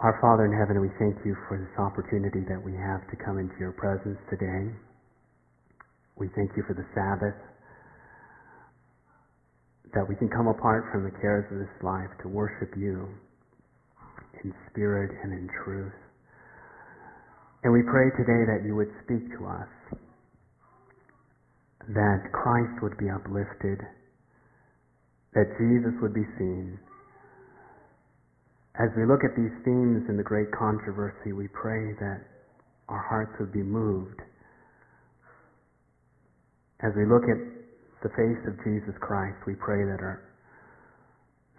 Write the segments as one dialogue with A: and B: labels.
A: Our Father in heaven, we thank you for this opportunity that we have to come into your presence today. We thank you for the Sabbath, that we can come apart from the cares of this life to worship you in spirit and in truth. And we pray today that you would speak to us, that Christ would be uplifted, that Jesus would be seen, as we look at these themes in the great controversy, we pray that our hearts would be moved. As we look at the face of Jesus Christ, we pray that our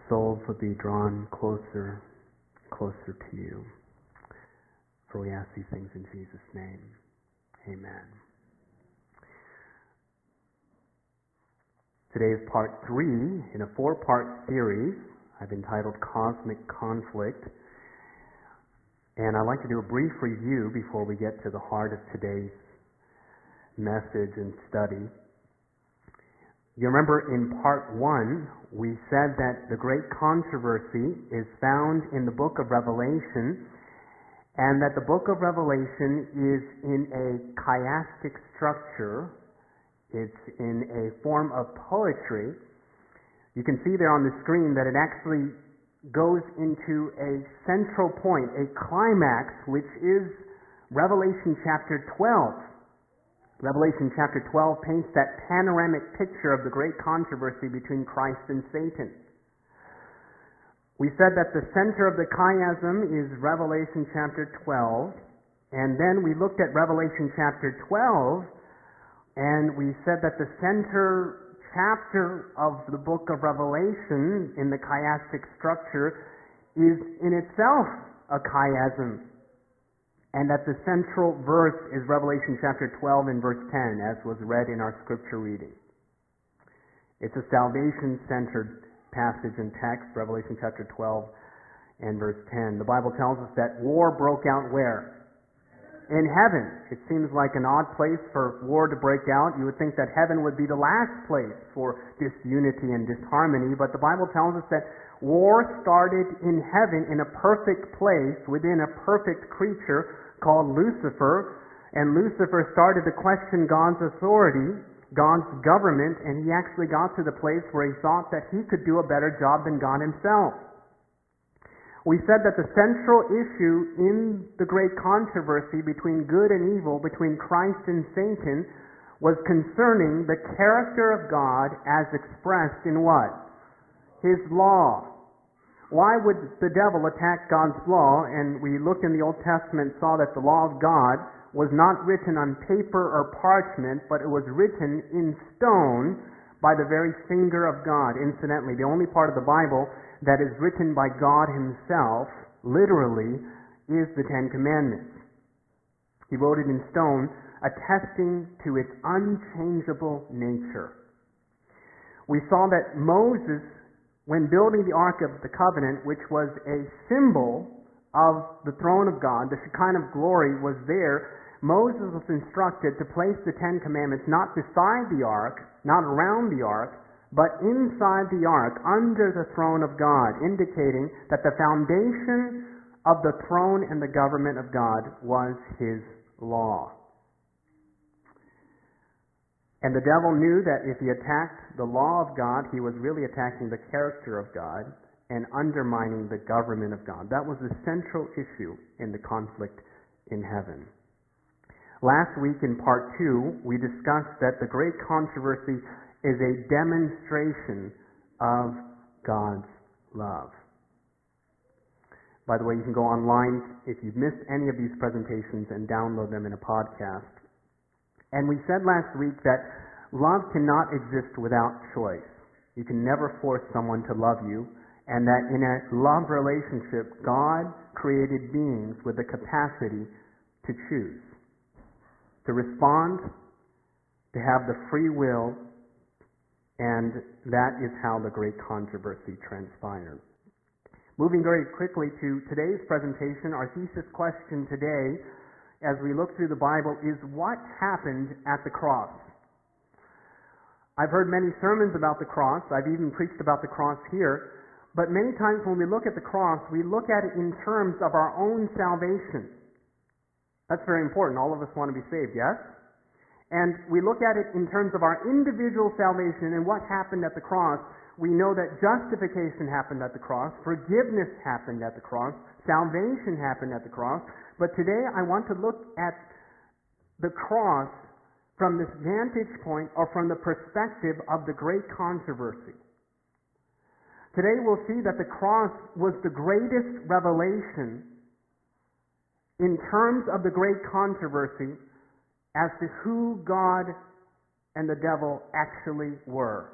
A: souls would be drawn closer, closer to you. For we ask these things in Jesus' name. Amen. Today is part three in a four part series I've entitled Cosmic Conflict. And I'd like to do a brief review before we get to the heart of today's message and study. You remember in part one, we said that the great controversy is found in the book of Revelation, and that the book of Revelation is in a chiastic structure. It's in a form of poetry you can see there on the screen that it actually goes into a central point, a climax, which is Revelation chapter 12. Revelation chapter 12 paints that panoramic picture of the great controversy between Christ and Satan. We said that the center of the chiasm is Revelation chapter 12, and then we looked at Revelation chapter 12, and we said that the center chapter of the book of Revelation in the chiastic structure is in itself a chiasm. And that the central verse is Revelation chapter 12 and verse 10, as was read in our scripture reading. It's a salvation centered passage and text, Revelation chapter 12 and verse 10. The Bible tells us that war broke out where? In heaven. It seems like an odd place for war to break out. You would think that heaven would be the last place for disunity and disharmony, but the Bible tells us that war started in heaven in a perfect place within a perfect creature called Lucifer, and Lucifer started to question God's authority, God's government, and he actually got to the place where he thought that he could do a better job than God himself. We said that the central issue in the great controversy between good and evil, between Christ and Satan, was concerning the character of God as expressed in what? His law. Why would the devil attack God's law? And we looked in the Old Testament saw that the law of God was not written on paper or parchment, but it was written in stone by the very finger of God. Incidentally, the only part of the Bible that is written by God Himself, literally, is the Ten Commandments. He wrote it in stone, attesting to its unchangeable nature. We saw that Moses, when building the Ark of the Covenant, which was a symbol of the throne of God, the Shekinah of glory was there, Moses was instructed to place the Ten Commandments not beside the Ark, not around the Ark, but inside the ark, under the throne of God, indicating that the foundation of the throne and the government of God was His law. And the devil knew that if he attacked the law of God, he was really attacking the character of God and undermining the government of God. That was the central issue in the conflict in heaven. Last week in part two, we discussed that the great controversy is a demonstration of God's love. By the way, you can go online if you've missed any of these presentations and download them in a podcast. And we said last week that love cannot exist without choice. You can never force someone to love you, and that in a love relationship, God created beings with the capacity to choose, to respond, to have the free will and that is how the great controversy transpired. Moving very quickly to today's presentation, our thesis question today, as we look through the Bible, is what happened at the cross? I've heard many sermons about the cross. I've even preached about the cross here. But many times when we look at the cross, we look at it in terms of our own salvation. That's very important. All of us want to be saved, yes? And we look at it in terms of our individual salvation and what happened at the cross. We know that justification happened at the cross, forgiveness happened at the cross, salvation happened at the cross. But today I want to look at the cross from this vantage point or from the perspective of the great controversy. Today we'll see that the cross was the greatest revelation in terms of the great controversy as to who God and the devil actually were.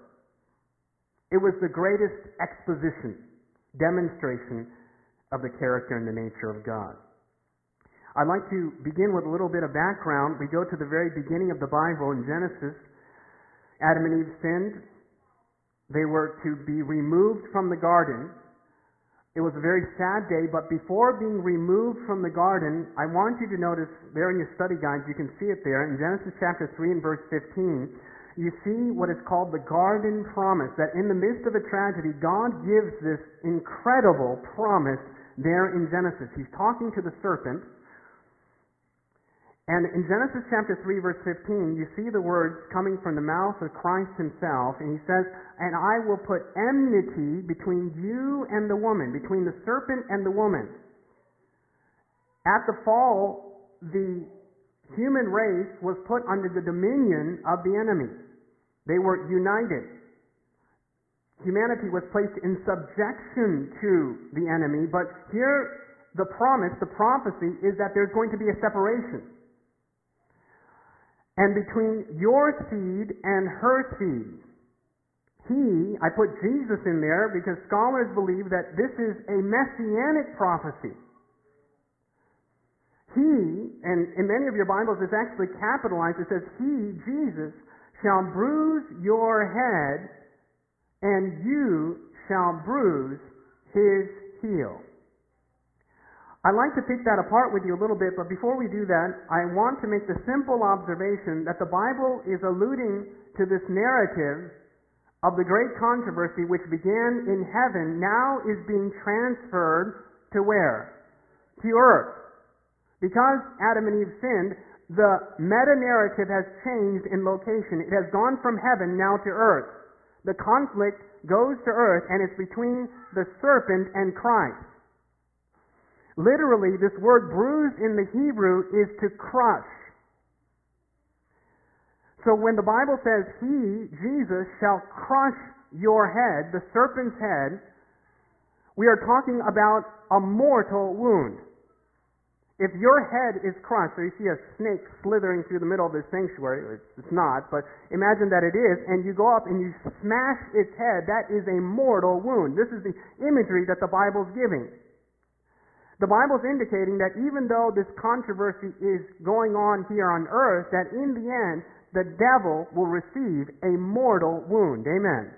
A: It was the greatest exposition, demonstration of the character and the nature of God. I'd like to begin with a little bit of background. We go to the very beginning of the Bible in Genesis. Adam and Eve sinned. They were to be removed from the garden. It was a very sad day, but before being removed from the garden, I want you to notice there in your study guides, you can see it there, in Genesis chapter 3 and verse 15, you see what is called the garden promise, that in the midst of a tragedy, God gives this incredible promise there in Genesis. He's talking to the serpent, and in Genesis chapter 3 verse 15, you see the words coming from the mouth of Christ himself, and he says, And I will put enmity between you and the woman, between the serpent and the woman. At the fall, the human race was put under the dominion of the enemy. They were united. Humanity was placed in subjection to the enemy, but here the promise, the prophecy, is that there's going to be a separation and between your seed and her seed. He, I put Jesus in there because scholars believe that this is a messianic prophecy. He, and in many of your Bibles it's actually capitalized, it says, He, Jesus, shall bruise your head, and you shall bruise his heel. I'd like to pick that apart with you a little bit, but before we do that, I want to make the simple observation that the Bible is alluding to this narrative of the great controversy which began in heaven now is being transferred to where? To earth. Because Adam and Eve sinned, the meta narrative has changed in location. It has gone from heaven now to earth. The conflict goes to earth and it's between the serpent and Christ. Literally, this word bruise in the Hebrew is to crush. So when the Bible says, He, Jesus, shall crush your head, the serpent's head, we are talking about a mortal wound. If your head is crushed, or you see a snake slithering through the middle of this sanctuary, it's not, but imagine that it is, and you go up and you smash its head, that is a mortal wound. This is the imagery that the Bible's giving. The Bible's indicating that even though this controversy is going on here on earth, that in the end, the devil will receive a mortal wound. Amen.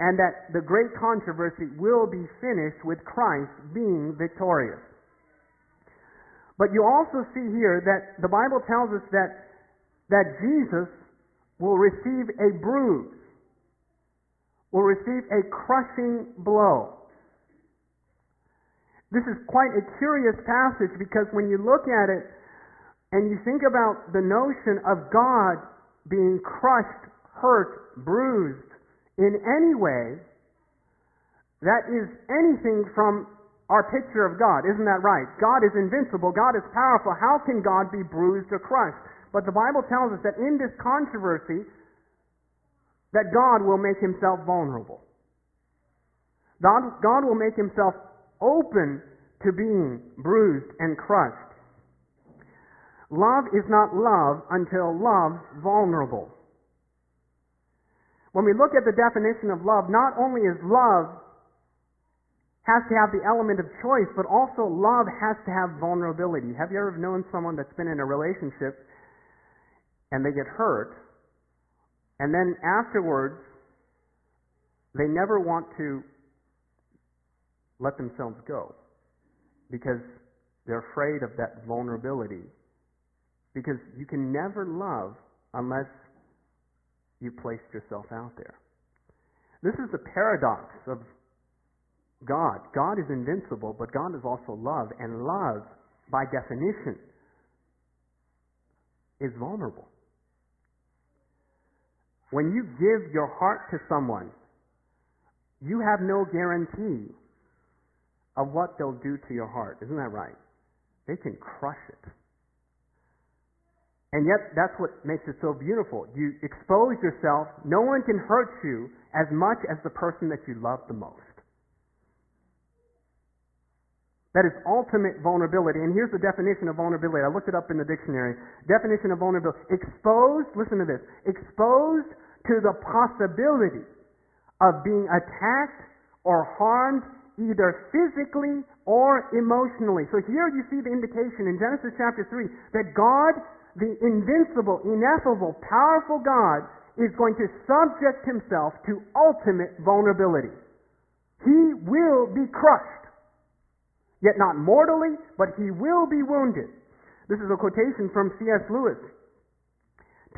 A: And that the great controversy will be finished with Christ being victorious. But you also see here that the Bible tells us that, that Jesus will receive a bruise, will receive a crushing blow. This is quite a curious passage because when you look at it and you think about the notion of God being crushed, hurt, bruised in any way, that is anything from our picture of God. Isn't that right? God is invincible. God is powerful. How can God be bruised or crushed? But the Bible tells us that in this controversy, that God will make himself vulnerable. God, God will make himself open to being bruised and crushed. Love is not love until love vulnerable. When we look at the definition of love, not only is love has to have the element of choice, but also love has to have vulnerability. Have you ever known someone that's been in a relationship and they get hurt, and then afterwards they never want to let themselves go because they're afraid of that vulnerability. Because you can never love unless you placed yourself out there. This is the paradox of God. God is invincible, but God is also love, and love, by definition, is vulnerable. When you give your heart to someone, you have no guarantee of what they'll do to your heart. Isn't that right? They can crush it. And yet, that's what makes it so beautiful. You expose yourself. No one can hurt you as much as the person that you love the most. That is ultimate vulnerability. And here's the definition of vulnerability. I looked it up in the dictionary. Definition of vulnerability. Exposed, listen to this, exposed to the possibility of being attacked or harmed either physically or emotionally. So here you see the indication in Genesis chapter 3 that God the invincible, ineffable, powerful God is going to subject himself to ultimate vulnerability. He will be crushed, yet not mortally, but he will be wounded. This is a quotation from C.S. Lewis.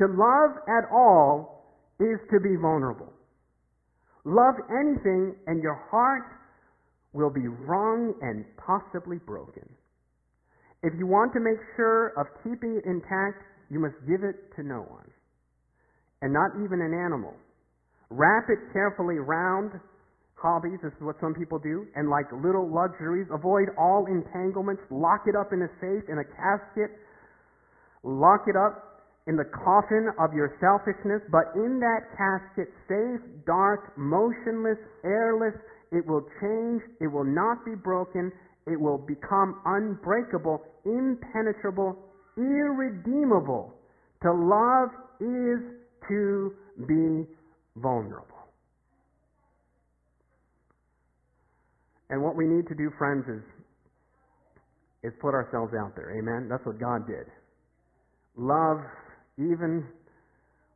A: To love at all is to be vulnerable. Love anything, and your heart will be wrung and possibly broken. If you want to make sure of keeping it intact, you must give it to no one, and not even an animal. Wrap it carefully round hobbies, this is what some people do, and like little luxuries, avoid all entanglements, lock it up in a safe, in a casket, lock it up in the coffin of your selfishness, but in that casket, safe, dark, motionless, airless, it will change, it will not be broken, it will become unbreakable, impenetrable, irredeemable. To love is to be vulnerable. And what we need to do, friends, is, is put ourselves out there. Amen? That's what God did. Love even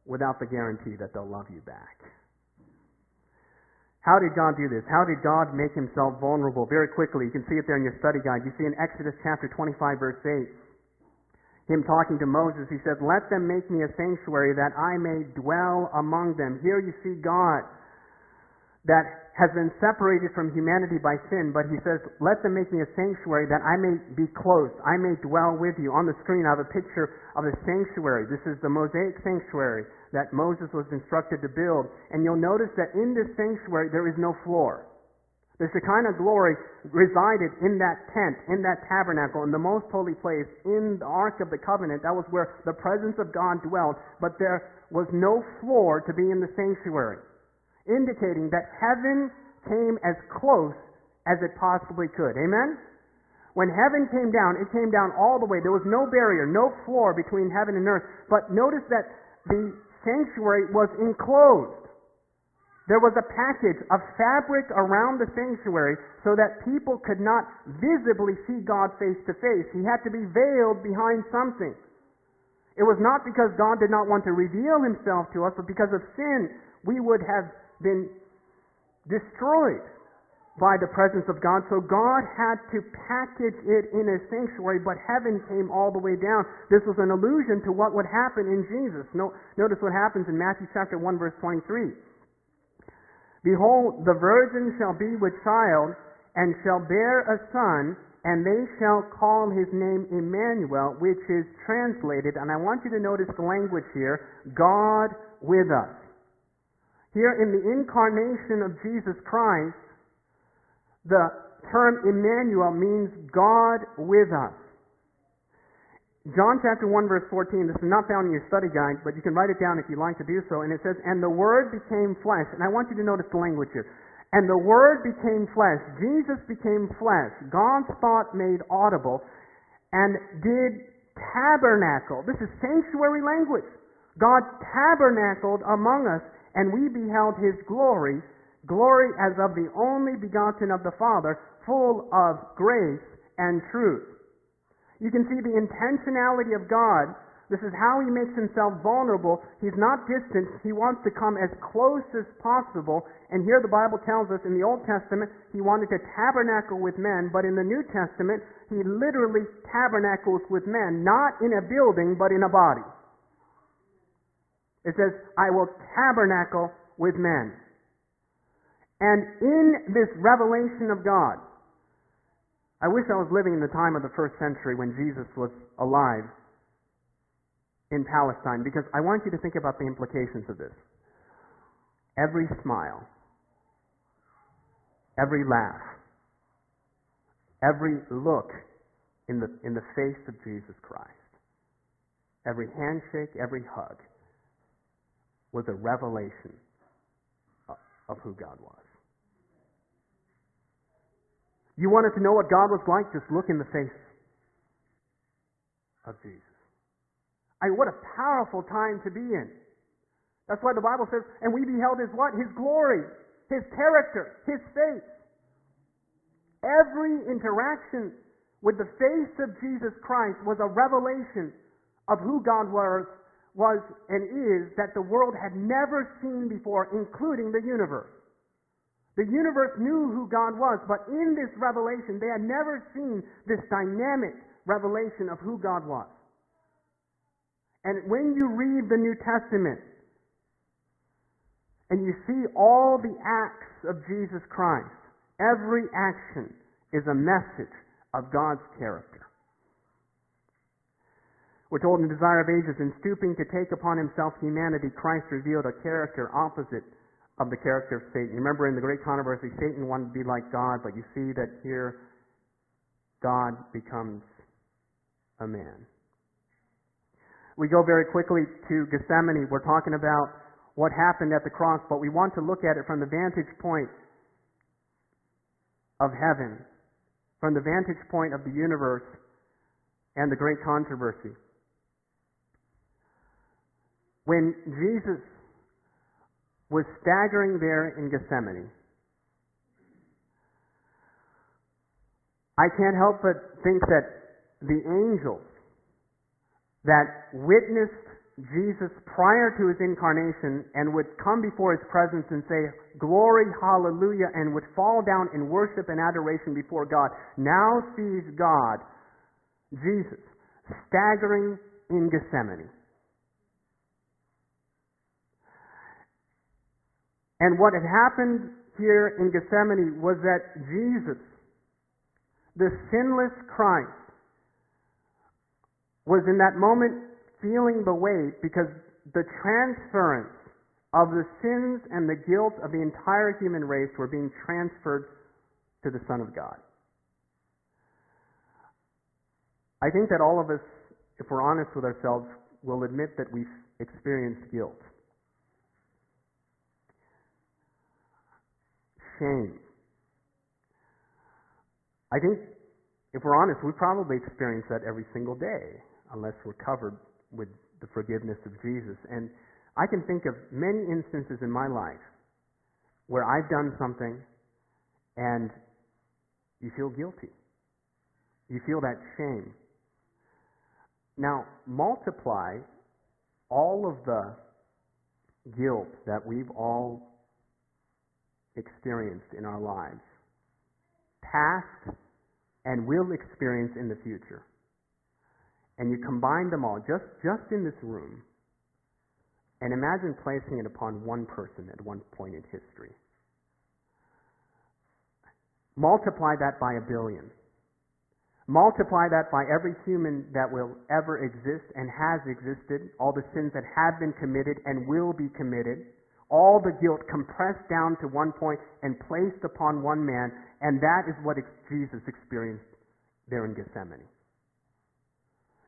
A: without the guarantee that they'll love you back. How did God do this? How did God make himself vulnerable? Very quickly, you can see it there in your study guide. You see in Exodus chapter 25, verse 8, him talking to Moses, he said, Let them make me a sanctuary that I may dwell among them. Here you see God that has been separated from humanity by sin, but he says, Let them make me a sanctuary that I may be close, I may dwell with you. On the screen, I have a picture of a sanctuary. This is the Mosaic sanctuary that Moses was instructed to build. And you'll notice that in this sanctuary there is no floor. The Shekinah glory resided in that tent, in that tabernacle, in the most holy place, in the Ark of the Covenant. That was where the presence of God dwelled. But there was no floor to be in the sanctuary, indicating that heaven came as close as it possibly could. Amen? When heaven came down, it came down all the way. There was no barrier, no floor between heaven and earth. But notice that the sanctuary was enclosed. There was a package of fabric around the sanctuary so that people could not visibly see God face to face. He had to be veiled behind something. It was not because God did not want to reveal himself to us, but because of sin, we would have been destroyed by the presence of God. So God had to package it in a sanctuary, but heaven came all the way down. This was an allusion to what would happen in Jesus. No, notice what happens in Matthew chapter 1 verse 23. Behold, the virgin shall be with child and shall bear a son, and they shall call his name Emmanuel, which is translated, and I want you to notice the language here, God with us. Here in the incarnation of Jesus Christ, the term Emmanuel means God with us. John chapter 1 verse 14, this is not found in your study guide, but you can write it down if you'd like to do so, and it says, And the Word became flesh. And I want you to notice the language here. And the Word became flesh. Jesus became flesh. God's thought made audible, and did tabernacle. This is sanctuary language. God tabernacled among us, and we beheld His glory, glory as of the only begotten of the Father, full of grace and truth. You can see the intentionality of God. This is how he makes himself vulnerable. He's not distant. He wants to come as close as possible. And here the Bible tells us in the Old Testament, he wanted to tabernacle with men, but in the New Testament, he literally tabernacles with men, not in a building, but in a body. It says, I will tabernacle with men. And in this revelation of God, I wish I was living in the time of the first century when Jesus was alive in Palestine because I want you to think about the implications of this. Every smile, every laugh, every look in the, in the face of Jesus Christ, every handshake, every hug was a revelation of who God was. You wanted to know what God was like? Just look in the face of Jesus. I mean, what a powerful time to be in. That's why the Bible says, and we beheld his what? His glory, his character, his face. Every interaction with the face of Jesus Christ was a revelation of who God was, was and is that the world had never seen before, including the universe. The universe knew who God was, but in this revelation, they had never seen this dynamic revelation of who God was. And when you read the New Testament and you see all the acts of Jesus Christ, every action is a message of God's character. We're told in Desire of Ages, in stooping to take upon himself humanity, Christ revealed a character opposite of the character of Satan. Remember in the great controversy, Satan wanted to be like God, but you see that here God becomes a man. We go very quickly to Gethsemane. We're talking about what happened at the cross, but we want to look at it from the vantage point of heaven, from the vantage point of the universe and the great controversy. When Jesus was staggering there in Gethsemane. I can't help but think that the angels that witnessed Jesus prior to his incarnation and would come before his presence and say, Glory, hallelujah, and would fall down in worship and adoration before God, now sees God, Jesus, staggering in Gethsemane. And what had happened here in Gethsemane was that Jesus, the sinless Christ, was in that moment feeling the weight because the transference of the sins and the guilt of the entire human race were being transferred to the Son of God. I think that all of us, if we're honest with ourselves, will admit that we've experienced guilt. Shame. I think, if we're honest, we probably experience that every single day, unless we're covered with the forgiveness of Jesus. And I can think of many instances in my life where I've done something and you feel guilty. You feel that shame. Now, multiply all of the guilt that we've all experienced in our lives, past and will experience in the future. And you combine them all just, just in this room, and imagine placing it upon one person at one point in history. Multiply that by a billion. Multiply that by every human that will ever exist and has existed, all the sins that have been committed and will be committed all the guilt compressed down to one point and placed upon one man, and that is what Jesus experienced there in Gethsemane.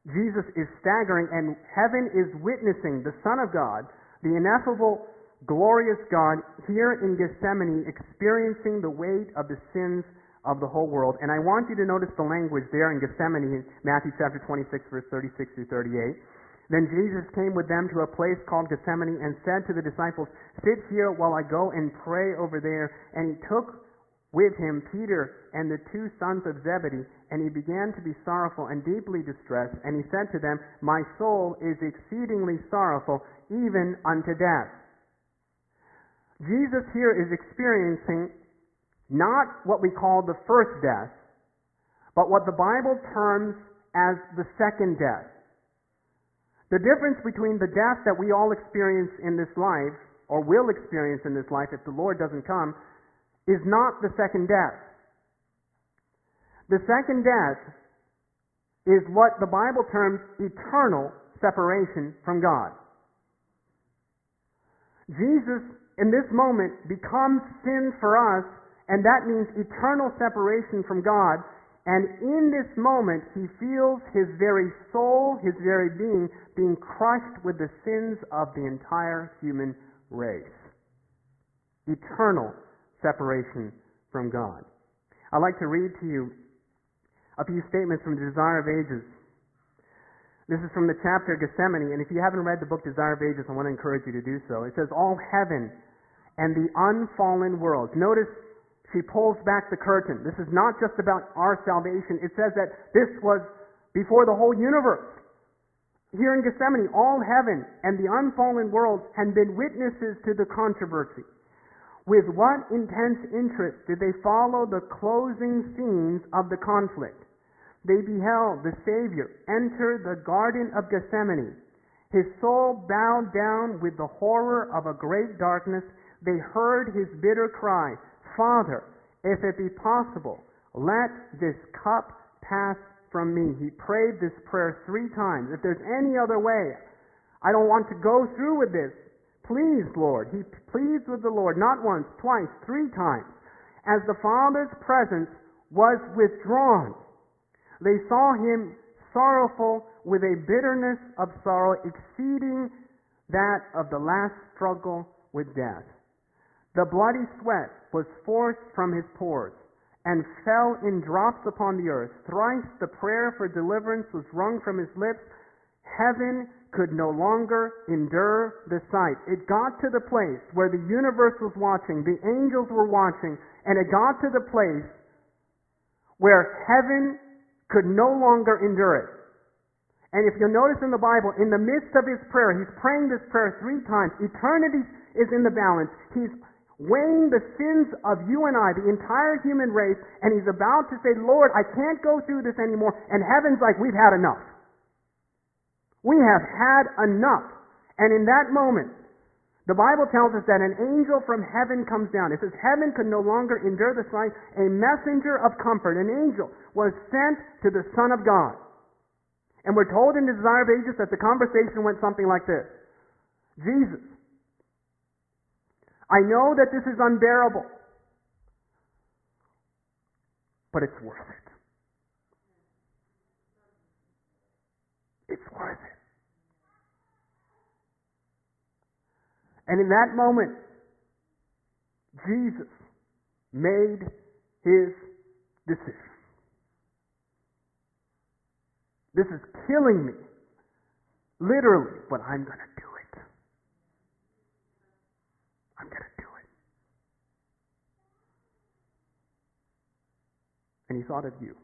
A: Jesus is staggering, and heaven is witnessing the Son of God, the ineffable, glorious God, here in Gethsemane, experiencing the weight of the sins of the whole world. And I want you to notice the language there in Gethsemane, in Matthew chapter 26, verse 36 through 38. Then Jesus came with them to a place called Gethsemane and said to the disciples, Sit here while I go and pray over there. And he took with him Peter and the two sons of Zebedee, and he began to be sorrowful and deeply distressed. And he said to them, My soul is exceedingly sorrowful, even unto death. Jesus here is experiencing not what we call the first death, but what the Bible terms as the second death. The difference between the death that we all experience in this life, or will experience in this life if the Lord doesn't come, is not the second death. The second death is what the Bible terms eternal separation from God. Jesus, in this moment, becomes sin for us, and that means eternal separation from God. And in this moment, he feels his very soul, his very being, being crushed with the sins of the entire human race. Eternal separation from God. I'd like to read to you a few statements from Desire of Ages. This is from the chapter Gethsemane, and if you haven't read the book Desire of Ages, I want to encourage you to do so. It says, All heaven and the unfallen world. Notice she pulls back the curtain. This is not just about our salvation. It says that this was before the whole universe. Here in Gethsemane, all heaven and the unfallen world had been witnesses to the controversy. With what intense interest did they follow the closing scenes of the conflict? They beheld the Savior enter the Garden of Gethsemane. His soul bowed down with the horror of a great darkness. They heard his bitter cry, Father, if it be possible, let this cup pass from me. He prayed this prayer three times. If there's any other way, I don't want to go through with this Please, Lord. He pleased with the Lord not once, twice, three times. As the Father's presence was withdrawn, they saw him sorrowful with a bitterness of sorrow exceeding that of the last struggle with death. The bloody sweat was forced from his pores and fell in drops upon the earth. Thrice the prayer for deliverance was wrung from his lips. Heaven could no longer endure the sight. It got to the place where the universe was watching, the angels were watching, and it got to the place where heaven could no longer endure it. And if you'll notice in the Bible, in the midst of his prayer, he's praying this prayer three times. Eternity is in the balance. He's weighing the sins of you and I, the entire human race, and he's about to say, Lord, I can't go through this anymore. And heaven's like, we've had enough. We have had enough. And in that moment, the Bible tells us that an angel from heaven comes down. It says heaven could no longer endure the sight. A messenger of comfort, an angel, was sent to the Son of God. And we're told in the Desire of Ages that the conversation went something like this. Jesus, I know that this is unbearable, but it's worth it. It's worth it. And in that moment, Jesus made his decision. This is killing me, literally, but I'm going to do it. I'm going to do it. And he thought of you.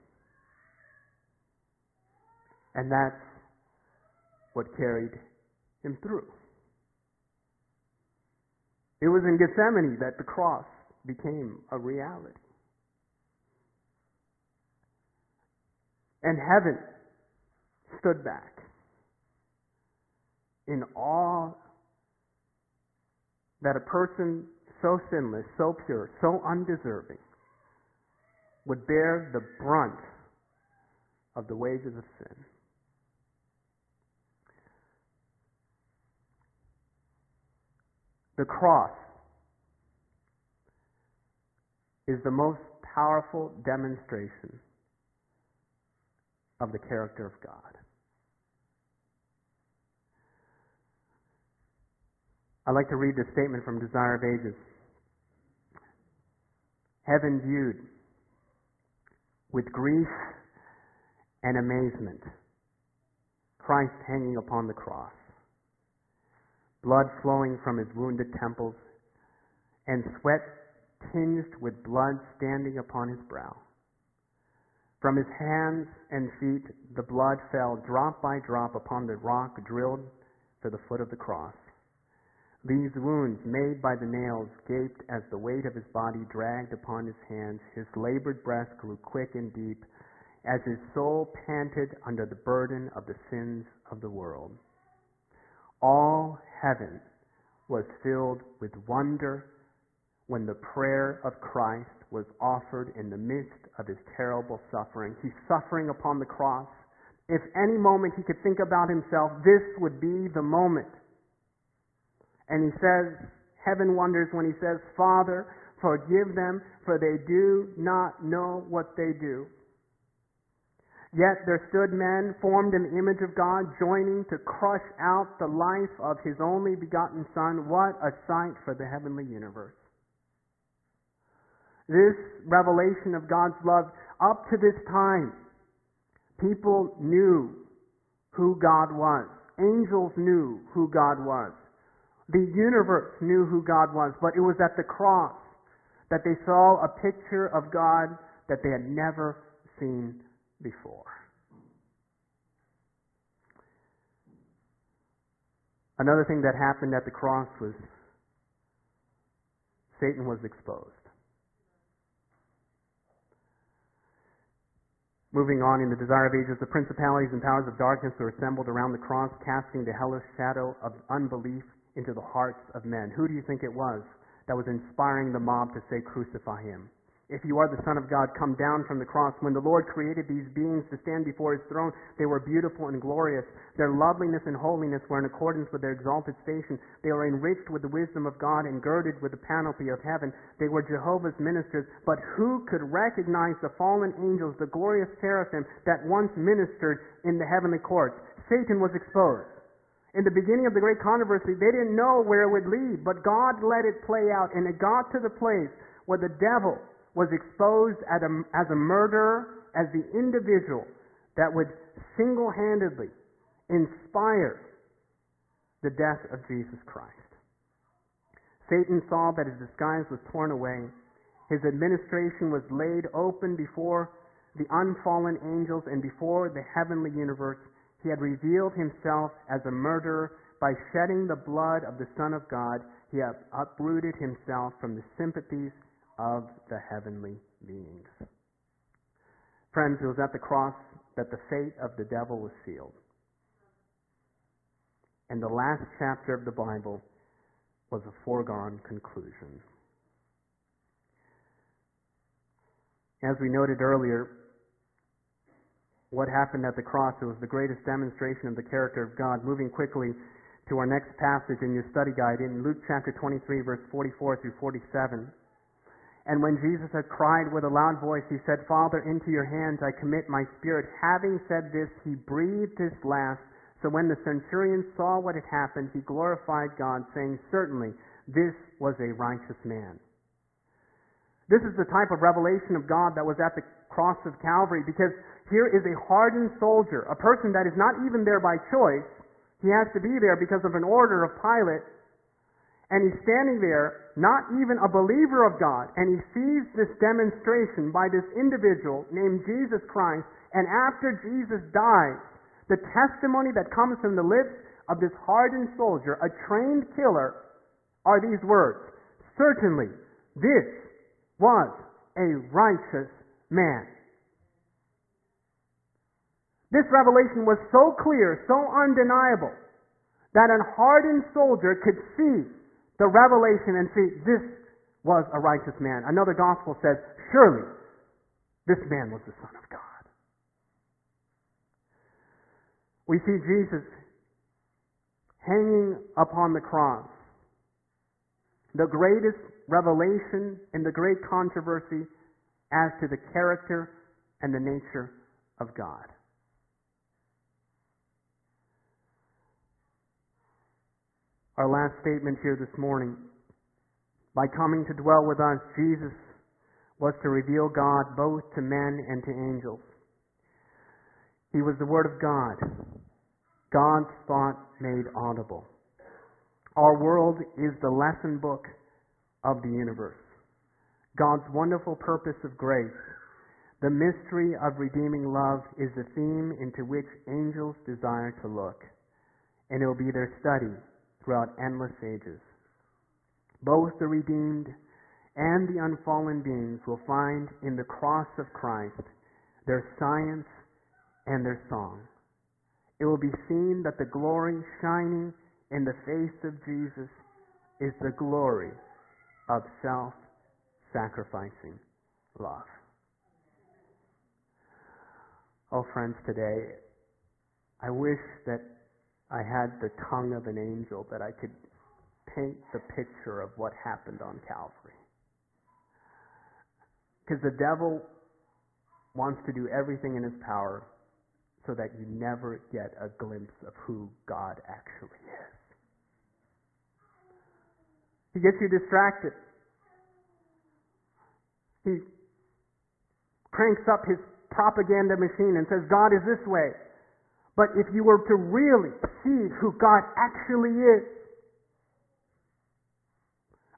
A: And that's what carried him through. It was in Gethsemane that the cross became a reality. And heaven stood back in awe that a person so sinless, so pure, so undeserving would bear the brunt of the wages of sin. The cross is the most powerful demonstration of the character of God. I'd like to read the statement from Desire of Ages. Heaven viewed with grief and amazement Christ hanging upon the cross blood flowing from his wounded temples, and sweat tinged with blood standing upon his brow. From his hands and feet the blood fell drop by drop upon the rock drilled for the foot of the cross. These wounds made by the nails gaped as the weight of his body dragged upon his hands. His labored breath grew quick and deep as his soul panted under the burden of the sins of the world. All heaven was filled with wonder when the prayer of Christ was offered in the midst of his terrible suffering. He's suffering upon the cross. If any moment he could think about himself, this would be the moment. And he says, heaven wonders when he says, Father, forgive them, for they do not know what they do. Yet there stood men formed in the image of God, joining to crush out the life of his only begotten Son. What a sight for the heavenly universe. This revelation of God's love, up to this time, people knew who God was. Angels knew who God was. The universe knew who God was, but it was at the cross that they saw a picture of God that they had never seen before. Another thing that happened at the cross was Satan was exposed. Moving on in the desire of ages, the principalities and powers of darkness were assembled around the cross, casting the hellish shadow of unbelief into the hearts of men. Who do you think it was that was inspiring the mob to say, Crucify him? If you are the Son of God, come down from the cross. When the Lord created these beings to stand before his throne, they were beautiful and glorious. Their loveliness and holiness were in accordance with their exalted station. They were enriched with the wisdom of God and girded with the panoply of heaven. They were Jehovah's ministers. But who could recognize the fallen angels, the glorious seraphim that once ministered in the heavenly courts? Satan was exposed. In the beginning of the great controversy, they didn't know where it would lead, but God let it play out, and it got to the place where the devil was exposed as a, as a murderer, as the individual that would single handedly inspire the death of Jesus Christ. Satan saw that his disguise was torn away. His administration was laid open before the unfallen angels and before the heavenly universe. He had revealed himself as a murderer by shedding the blood of the Son of God. He had uprooted himself from the sympathies of the heavenly beings. Friends, it was at the cross that the fate of the devil was sealed. And the last chapter of the Bible was a foregone conclusion. As we noted earlier, what happened at the cross, it was the greatest demonstration of the character of God. Moving quickly to our next passage in your study guide in Luke chapter 23, verse 44 through 47. And when Jesus had cried with a loud voice, he said, Father, into your hands I commit my spirit. Having said this, he breathed his last. So when the centurion saw what had happened, he glorified God, saying, Certainly, this was a righteous man. This is the type of revelation of God that was at the cross of Calvary, because here is a hardened soldier, a person that is not even there by choice. He has to be there because of an order of Pilate. And he's standing there, not even a believer of God, and he sees this demonstration by this individual named Jesus Christ, and after Jesus dies, the testimony that comes from the lips of this hardened soldier, a trained killer, are these words. Certainly, this was a righteous man. This revelation was so clear, so undeniable, that an hardened soldier could see the revelation and see this was a righteous man. Another gospel says, surely this man was the Son of God. We see Jesus hanging upon the cross. The greatest revelation in the great controversy as to the character and the nature of God. our last statement here this morning. By coming to dwell with us, Jesus was to reveal God both to men and to angels. He was the Word of God, God's thought made audible. Our world is the lesson book of the universe. God's wonderful purpose of grace, the mystery of redeeming love, is the theme into which angels desire to look. And it will be their study throughout endless ages. Both the redeemed and the unfallen beings will find in the cross of Christ their science and their song. It will be seen that the glory shining in the face of Jesus is the glory of self sacrificing love. Oh, friends, today, I wish that I had the tongue of an angel that I could paint the picture of what happened on Calvary. Because the devil wants to do everything in his power so that you never get a glimpse of who God actually is. He gets you distracted. He cranks up his propaganda machine and says, God is this way. But if you were to really see who God actually is,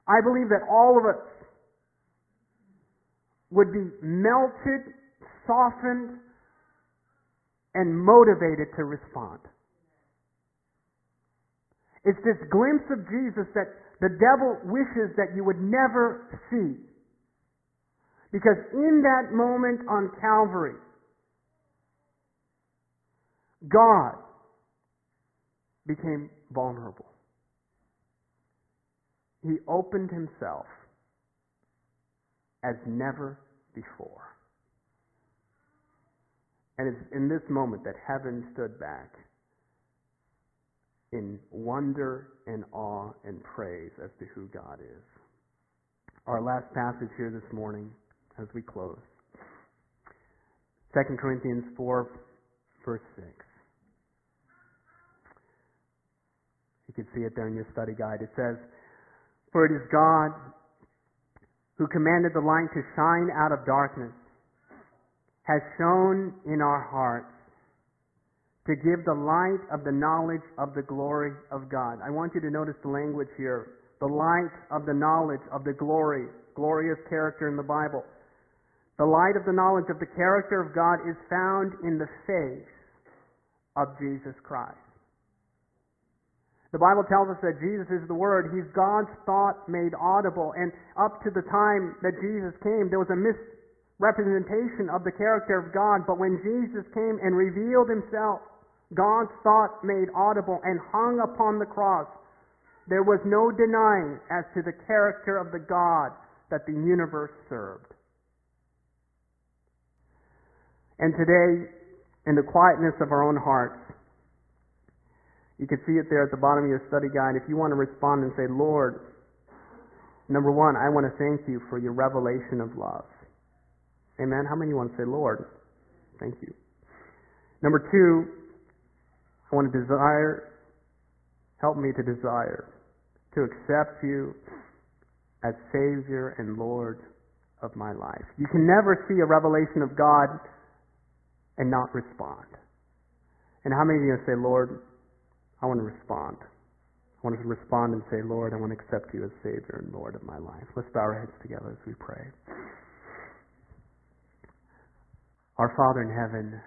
A: I believe that all of us would be melted, softened, and motivated to respond. It's this glimpse of Jesus that the devil wishes that you would never see. Because in that moment on Calvary, God became vulnerable. He opened himself as never before. And it's in this moment that heaven stood back in wonder and awe and praise as to who God is. Our last passage here this morning as we close. 2 Corinthians 4, verse 6. You can see it there in your study guide. It says, For it is God who commanded the light to shine out of darkness, has shone in our hearts to give the light of the knowledge of the glory of God. I want you to notice the language here. The light of the knowledge of the glory, glorious character in the Bible. The light of the knowledge of the character of God is found in the face of Jesus Christ. The Bible tells us that Jesus is the Word. He's God's thought made audible. And up to the time that Jesus came, there was a misrepresentation of the character of God. But when Jesus came and revealed Himself, God's thought made audible and hung upon the cross, there was no denying as to the character of the God that the universe served. And today, in the quietness of our own hearts, you can see it there at the bottom of your study guide. If you want to respond and say, Lord, number one, I want to thank you for your revelation of love. Amen. How many want to say, Lord, thank you? Number two, I want to desire, help me to desire to accept you as Savior and Lord of my life. You can never see a revelation of God and not respond. And how many of you say, Lord, I want to respond? I want to respond and say, Lord, I want to accept you as Savior and Lord of my life. Let's bow our heads together as we pray. Our Father in heaven,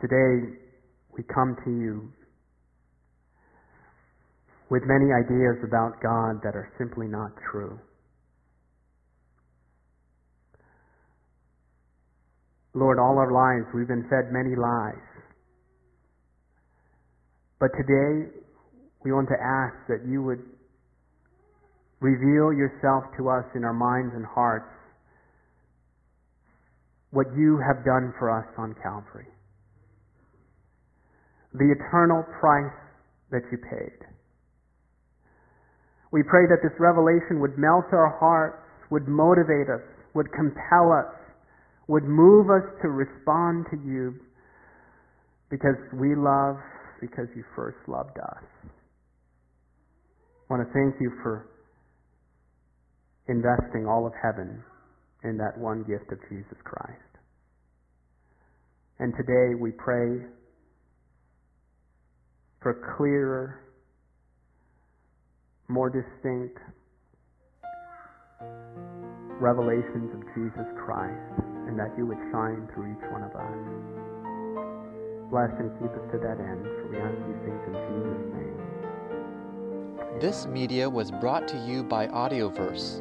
A: today we come to you with many ideas about God that are simply not true. Lord, all our lives we've been fed many lies. But today we want to ask that you would reveal yourself to us in our minds and hearts what you have done for us on Calvary. The eternal price that you paid. We pray that this revelation would melt our hearts, would motivate us, would compel us would move us to respond to you because we love because you first loved us. I want to thank you for investing all of heaven in that one gift of Jesus Christ. And today we pray for clearer, more distinct revelations of Jesus Christ and that you would shine through each one of us. Bless and keep us to that end, for we ask these things in Jesus' name.
B: This media was brought to you by AudioVerse,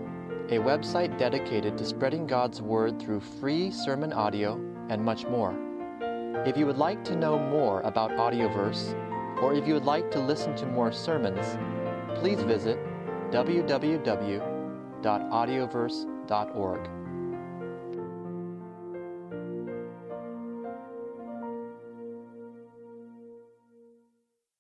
B: a website dedicated to spreading God's Word through free sermon audio and much more. If you would like to know more about Audioverse, or if you would like to listen to more sermons, please visit www.audioverse.org.